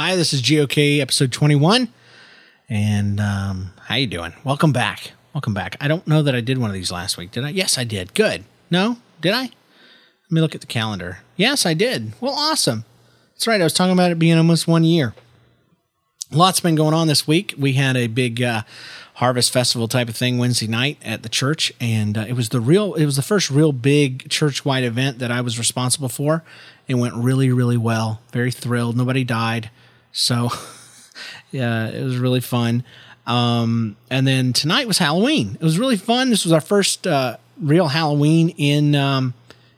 Hi, this is GOK episode 21. And um, how you doing? Welcome back. Welcome back. I don't know that I did one of these last week. Did I? Yes, I did. Good. No? Did I? Let me look at the calendar. Yes, I did. Well, awesome. That's right. I was talking about it being almost one year. Lots been going on this week. We had a big uh, harvest festival type of thing Wednesday night at the church, and uh, it was the real. It was the first real big church wide event that I was responsible for. It went really, really well. Very thrilled. Nobody died, so yeah, it was really fun. Um, and then tonight was Halloween. It was really fun. This was our first uh, real Halloween in. Um,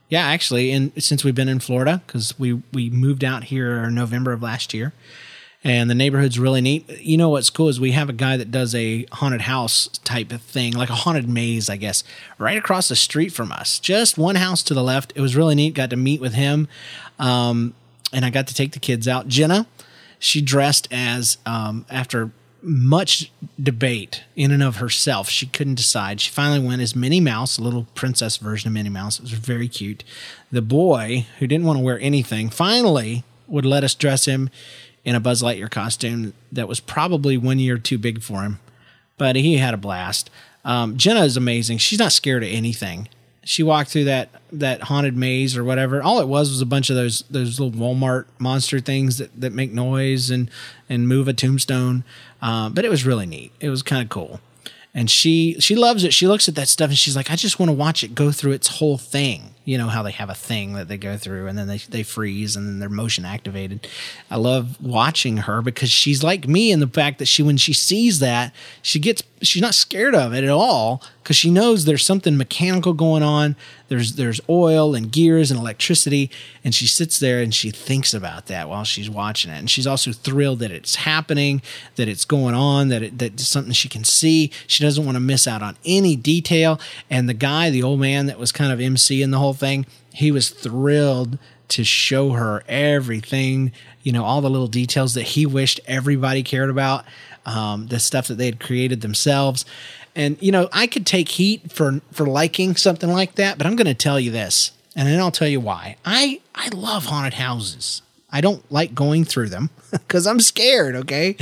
yeah, actually, in since we've been in Florida because we we moved out here in November of last year and the neighborhood's really neat. You know what's cool is we have a guy that does a haunted house type of thing, like a haunted maze, I guess, right across the street from us, just one house to the left. It was really neat. Got to meet with him, um, and I got to take the kids out. Jenna, she dressed as um, after much debate in and of herself. She couldn't decide. She finally went as Minnie Mouse, a little princess version of Minnie Mouse. It was very cute. The boy, who didn't want to wear anything, finally would let us dress him in a Buzz Lightyear costume that was probably one year too big for him, but he had a blast. Um, Jenna is amazing. She's not scared of anything. She walked through that that haunted maze or whatever. All it was was a bunch of those those little Walmart monster things that, that make noise and and move a tombstone. Uh, but it was really neat. It was kind of cool and she she loves it. She looks at that stuff and she's like, I just want to watch it go through its whole thing. You know how they have a thing that they go through and then they they freeze and then they're motion activated. I love watching her because she's like me in the fact that she when she sees that she gets she's not scared of it at all because she knows there's something mechanical going on. There's there's oil and gears and electricity, and she sits there and she thinks about that while she's watching it. And she's also thrilled that it's happening, that it's going on, that it, that something she can see. She doesn't want to miss out on any detail. And the guy, the old man that was kind of mc in the whole thing, he was thrilled to show her everything, you know, all the little details that he wished everybody cared about, um, the stuff that they had created themselves. And you know, I could take heat for for liking something like that, but I'm going to tell you this, and then I'll tell you why. I I love haunted houses. I don't like going through them because I'm scared, okay?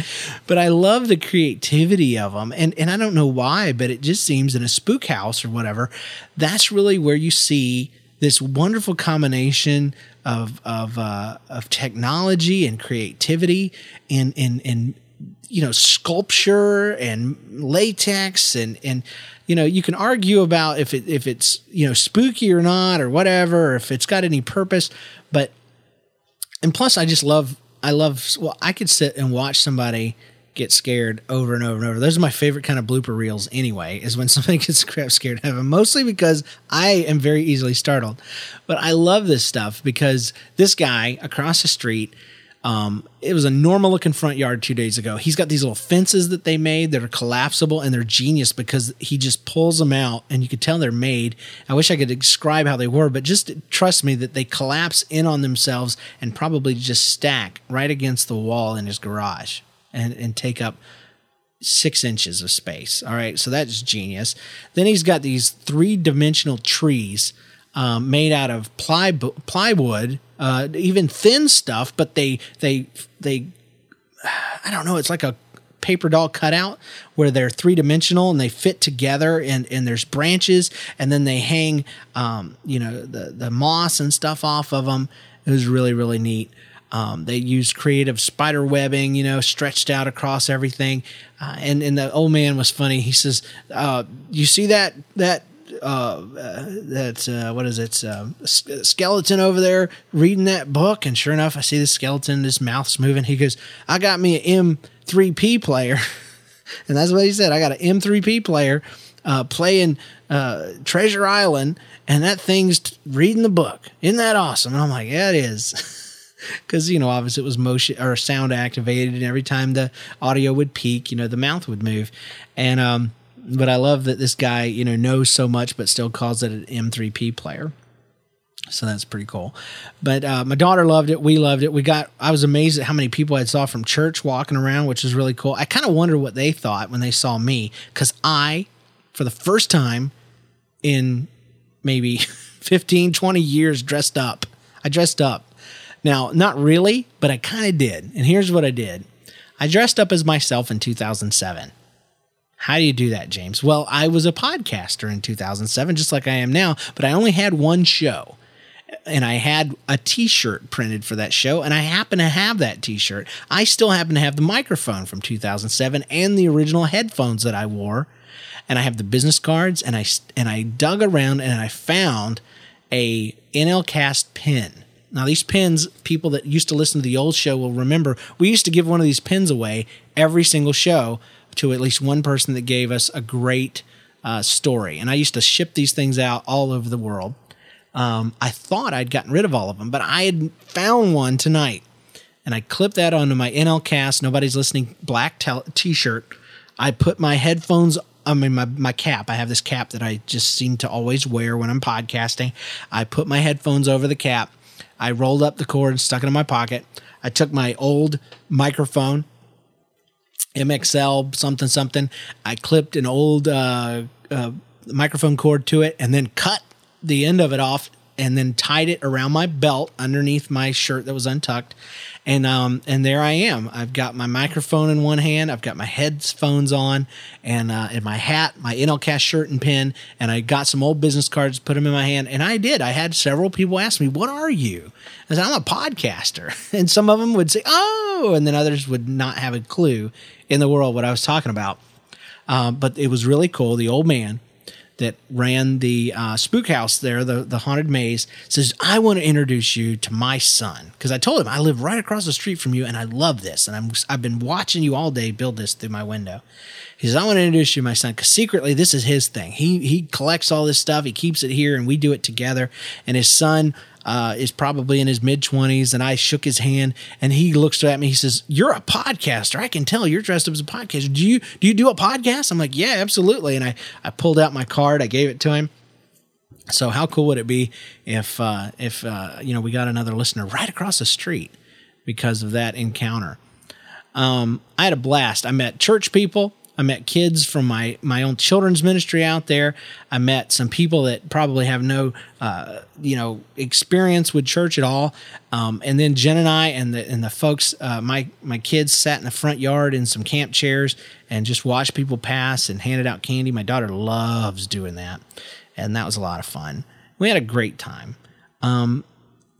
But I love the creativity of them. And, and I don't know why, but it just seems in a spook house or whatever, that's really where you see this wonderful combination of, of, uh, of technology and creativity and, and, and you know sculpture and latex and and you know you can argue about if it if it's you know spooky or not or whatever or if it's got any purpose but and plus I just love I love well I could sit and watch somebody get scared over and over and over. Those are my favorite kind of blooper reels anyway, is when somebody gets crap scared of them, mostly because I am very easily startled. But I love this stuff because this guy across the street um, it was a normal looking front yard two days ago. He's got these little fences that they made that are collapsible and they're genius because he just pulls them out and you could tell they're made. I wish I could describe how they were, but just trust me that they collapse in on themselves and probably just stack right against the wall in his garage and, and take up six inches of space. All right, so that's genius. Then he's got these three dimensional trees um, made out of ply, plywood, uh, even thin stuff, but they they they I don't know. It's like a paper doll cutout where they're three dimensional and they fit together and, and there's branches and then they hang um, you know the the moss and stuff off of them. It was really really neat. Um, they used creative spider webbing, you know, stretched out across everything. Uh, and and the old man was funny. He says, uh, "You see that that uh, that uh, what is it? Uh, skeleton over there reading that book, and sure enough, I see the skeleton. His mouth's moving. He goes, "I got me an M3P player," and that's what he said. I got an M3P player uh, playing uh, Treasure Island, and that thing's t- reading the book. Isn't that awesome? And I'm like, "Yeah, it is." Because you know, obviously, it was motion or sound activated, and every time the audio would peak, you know, the mouth would move, and um, but I love that this guy, you know, knows so much, but still calls it an M3P player. So that's pretty cool. But uh, my daughter loved it. We loved it. We got. I was amazed at how many people I saw from church walking around, which is really cool. I kind of wonder what they thought when they saw me, because I, for the first time in maybe 15, 20 years, dressed up. I dressed up Now, not really, but I kind of did. And here's what I did I dressed up as myself in 2007. How do you do that, James? Well, I was a podcaster in 2007, just like I am now, but I only had one show. And I had a t shirt printed for that show, and I happen to have that t shirt. I still happen to have the microphone from 2007 and the original headphones that I wore. And I have the business cards, and I, and I dug around and I found a NLCast pin. Now, these pins, people that used to listen to the old show will remember, we used to give one of these pins away every single show to at least one person that gave us a great uh, story. And I used to ship these things out all over the world. Um, I thought I'd gotten rid of all of them, but I had found one tonight. And I clipped that onto my NLCast, nobody's listening, black t shirt. I put my headphones I mean, my, my cap. I have this cap that I just seem to always wear when I'm podcasting. I put my headphones over the cap. I rolled up the cord, and stuck it in my pocket. I took my old microphone, MXL something something. I clipped an old uh, uh, microphone cord to it and then cut the end of it off and then tied it around my belt underneath my shirt that was untucked. And um and there I am. I've got my microphone in one hand. I've got my headphones on, and uh, and my hat, my NLCast shirt and pin, and I got some old business cards, put them in my hand, and I did. I had several people ask me, "What are you?" I said, "I'm a podcaster," and some of them would say, "Oh," and then others would not have a clue in the world what I was talking about. Um, but it was really cool. The old man that ran the uh, spook house there, the, the haunted maze, says, I want to introduce you to my son. Because I told him I live right across the street from you and I love this. And I'm, I've been watching you all day build this through my window. He says, I want to introduce you to my son because secretly this is his thing. He, he collects all this stuff, he keeps it here, and we do it together. And his son uh, is probably in his mid 20s, and I shook his hand, and he looks at me. He says, "You're a podcaster. I can tell you're dressed up as a podcaster. Do you do you do a podcast?" I'm like, "Yeah, absolutely." And I I pulled out my card, I gave it to him. So how cool would it be if uh, if uh, you know we got another listener right across the street because of that encounter? Um, I had a blast. I met church people. I met kids from my my own children's ministry out there. I met some people that probably have no uh, you know experience with church at all. Um, and then Jen and I and the and the folks, uh, my my kids sat in the front yard in some camp chairs and just watched people pass and handed out candy. My daughter loves doing that, and that was a lot of fun. We had a great time. Um,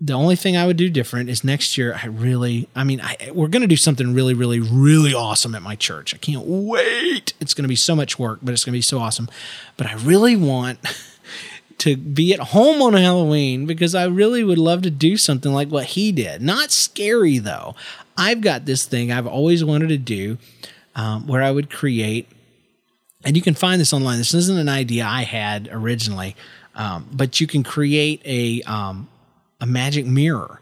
the only thing I would do different is next year. I really, I mean, I, we're going to do something really, really, really awesome at my church. I can't wait. It's going to be so much work, but it's going to be so awesome. But I really want to be at home on Halloween because I really would love to do something like what he did. Not scary though. I've got this thing I've always wanted to do um, where I would create, and you can find this online. This isn't an idea I had originally, um, but you can create a um, a magic mirror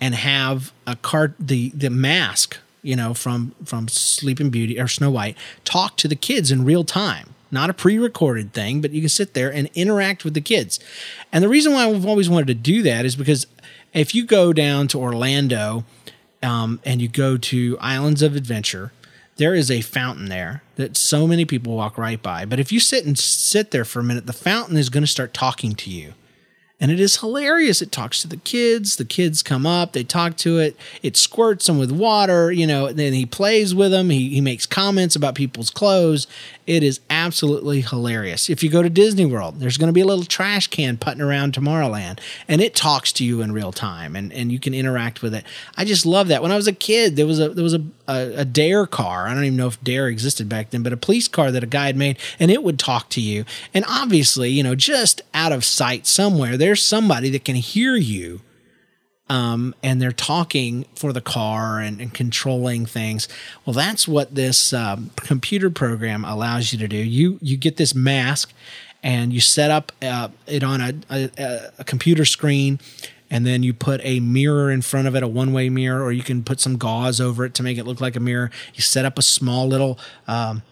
and have a card the the mask you know from from sleeping beauty or snow white talk to the kids in real time. Not a pre-recorded thing but you can sit there and interact with the kids. And the reason why we've always wanted to do that is because if you go down to orlando um, and you go to islands of adventure there is a fountain there that so many people walk right by. But if you sit and sit there for a minute the fountain is going to start talking to you and it is hilarious. It talks to the kids. The kids come up, they talk to it. It squirts them with water, you know. Then he plays with them. He he makes comments about people's clothes. It is absolutely hilarious. If you go to Disney World, there's going to be a little trash can putting around Tomorrowland, and it talks to you in real time, and, and you can interact with it. I just love that. When I was a kid, there was a there was a, a, a Dare car. I don't even know if Dare existed back then, but a police car that a guy had made, and it would talk to you. And obviously, you know, just out of sight somewhere, there's somebody that can hear you um, and they're talking for the car and, and, controlling things. Well, that's what this um, computer program allows you to do. You you get this mask, and you set up uh, it on a, a, a, computer screen, and then you put a mirror in front of it, a one way mirror, or you can put some gauze over it to make it look like a mirror. You set up a small little um,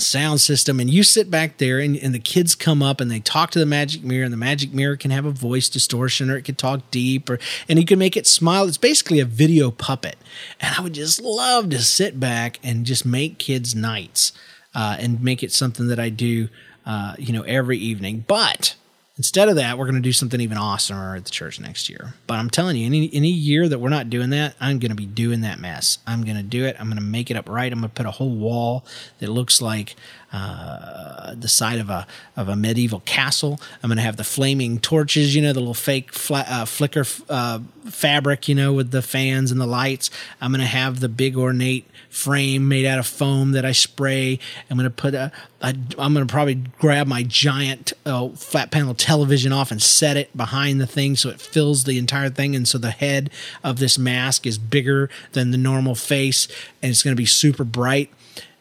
sound system and you sit back there and, and the kids come up and they talk to the magic mirror and the magic mirror can have a voice distortion or it could talk deep or and you can make it smile. It's basically a video puppet. And i would just love to sit back and just make kids nights uh, and make it something that i do uh, you know every evening. But Instead of that, we're going to do something even awesomer at the church next year. But I'm telling you, any any year that we're not doing that, I'm going to be doing that mess. I'm going to do it. I'm going to make it up right. I'm going to put a whole wall that looks like uh, the side of a of a medieval castle. I'm going to have the flaming torches, you know, the little fake fla- uh, flicker uh, fabric, you know, with the fans and the lights. I'm going to have the big ornate frame made out of foam that I spray. I'm going to put a, a I'm going to probably grab my giant uh, flat panel television off and set it behind the thing so it fills the entire thing. And so the head of this mask is bigger than the normal face and it's going to be super bright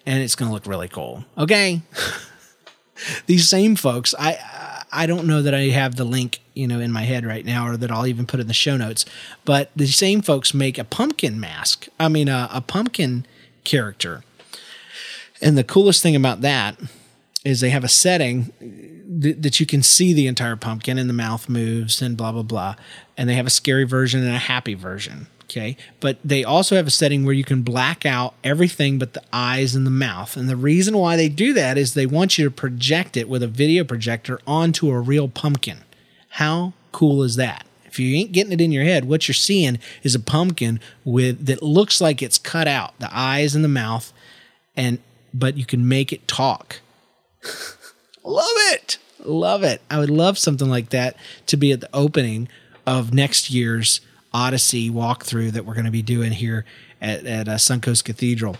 and it's going to look really cool. Okay. These same folks, I I don't know that I have the link, you know, in my head right now, or that I'll even put in the show notes. But the same folks make a pumpkin mask. I mean, a, a pumpkin character. And the coolest thing about that is they have a setting th- that you can see the entire pumpkin and the mouth moves and blah blah blah. And they have a scary version and a happy version. Okay. But they also have a setting where you can black out everything but the eyes and the mouth. And the reason why they do that is they want you to project it with a video projector onto a real pumpkin. How cool is that? If you ain't getting it in your head, what you're seeing is a pumpkin with that looks like it's cut out, the eyes and the mouth, and but you can make it talk. Love it. Love it. I would love something like that to be at the opening of next year's Odyssey walkthrough that we're going to be doing here at, at uh, Suncoast Cathedral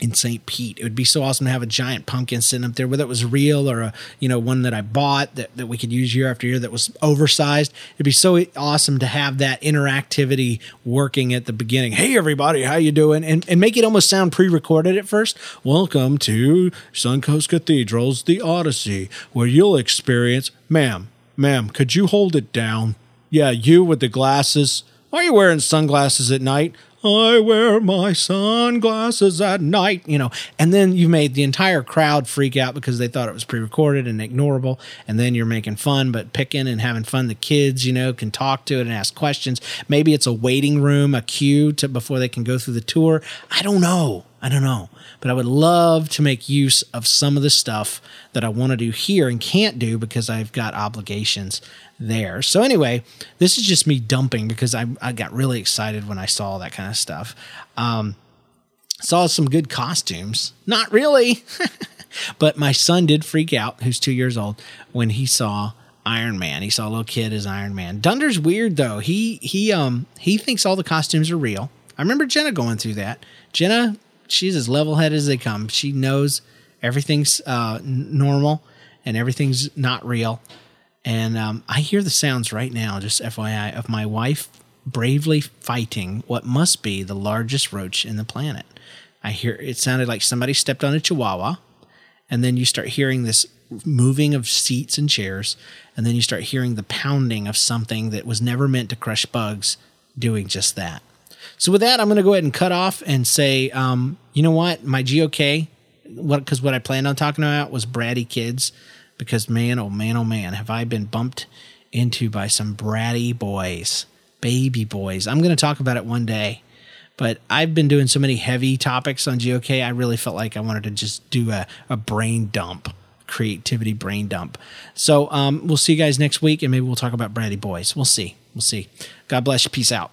in St. Pete. It would be so awesome to have a giant pumpkin sitting up there, whether it was real or a you know one that I bought that, that we could use year after year that was oversized. It'd be so awesome to have that interactivity working at the beginning. Hey everybody, how you doing? And and make it almost sound pre-recorded at first. Welcome to Suncoast Cathedral's The Odyssey, where you'll experience, ma'am, ma'am, could you hold it down? Yeah, you with the glasses. Why Are you wearing sunglasses at night? I wear my sunglasses at night, you know, and then you made the entire crowd freak out because they thought it was pre recorded and ignorable. And then you're making fun, but picking and having fun. The kids, you know, can talk to it and ask questions. Maybe it's a waiting room, a queue to before they can go through the tour. I don't know. I don't know. But I would love to make use of some of the stuff that I want to do here and can't do because I've got obligations there. So, anyway, this is just me dumping because I, I got really excited when I saw that kind of stuff. Um, saw some good costumes. Not really. but my son did freak out, who's two years old, when he saw Iron Man. He saw a little kid as Iron Man. Dunder's weird though. He he um he thinks all the costumes are real. I remember Jenna going through that. Jenna she's as level headed as they come. She knows everything's uh, normal and everything's not real. And um, I hear the sounds right now, just FYI, of my wife bravely fighting what must be the largest roach in the planet. I hear it sounded like somebody stepped on a chihuahua, and then you start hearing this moving of seats and chairs, and then you start hearing the pounding of something that was never meant to crush bugs doing just that. So with that, I'm going to go ahead and cut off and say, um, you know what, my GOK, what because what I planned on talking about was bratty kids, because man, oh man, oh man, have I been bumped into by some bratty boys, baby boys. I'm going to talk about it one day. But I've been doing so many heavy topics on GOK, I really felt like I wanted to just do a, a brain dump creativity brain dump. So um, we'll see you guys next week, and maybe we'll talk about Bratty Boys. We'll see. We'll see. God bless you. Peace out.